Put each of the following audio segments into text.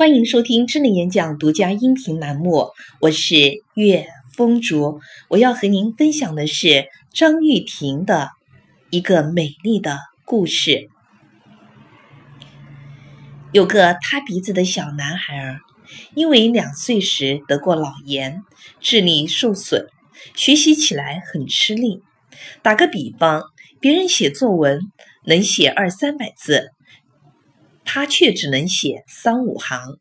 欢迎收听智能演讲独家音频栏目，我是岳风竹。我要和您分享的是张玉婷的一个美丽的故事。有个塌鼻子的小男孩，因为两岁时得过脑炎，智力受损，学习起来很吃力。打个比方，别人写作文能写二三百字。他却只能写三五行，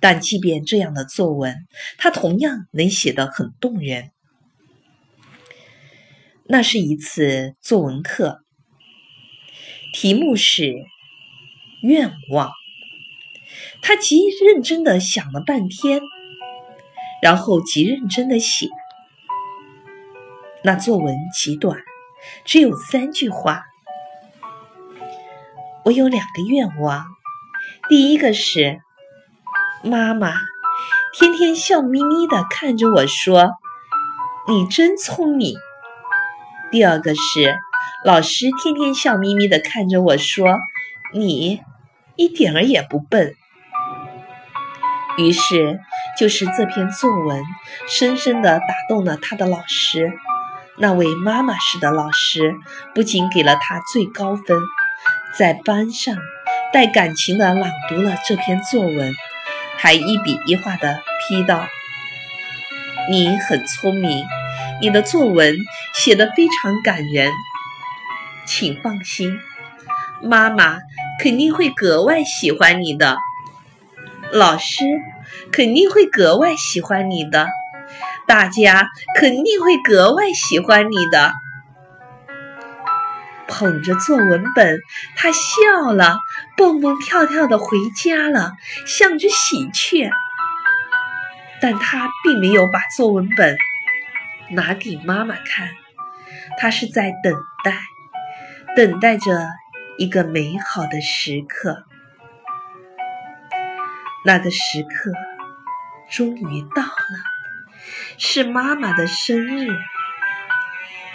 但即便这样的作文，他同样能写得很动人。那是一次作文课，题目是愿望。他极认真的想了半天，然后极认真的写。那作文极短，只有三句话。我有两个愿望。第一个是妈妈天天笑眯眯的看着我说：“你真聪明。”第二个是老师天天笑眯眯的看着我说：“你一点儿也不笨。”于是，就是这篇作文深深的打动了他的老师。那位妈妈式的老师不仅给了他最高分，在班上。带感情的朗读了这篇作文，还一笔一画的批道：“你很聪明，你的作文写得非常感人，请放心，妈妈肯定会格外喜欢你的，老师肯定会格外喜欢你的，大家肯定会格外喜欢你的。”捧着作文本，他笑了，蹦蹦跳跳的回家了，像只喜鹊。但他并没有把作文本拿给妈妈看，他是在等待，等待着一个美好的时刻。那个时刻终于到了，是妈妈的生日。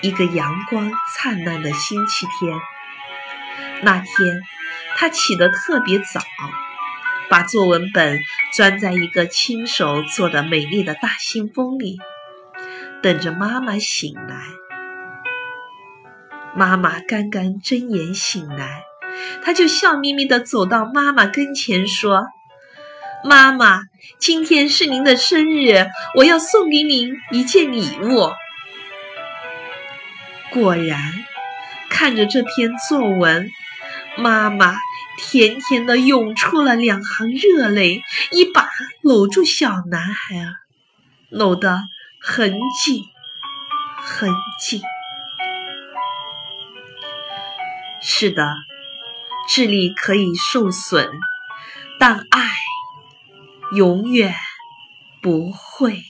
一个阳光灿烂的星期天，那天他起得特别早，把作文本装在一个亲手做的美丽的大信封里，等着妈妈醒来。妈妈刚刚睁眼醒来，他就笑眯眯地走到妈妈跟前说：“妈妈，今天是您的生日，我要送给您一件礼物。”果然，看着这篇作文，妈妈甜甜的涌出了两行热泪，一把搂住小男孩儿，搂得很紧很紧。是的，智力可以受损，但爱永远不会。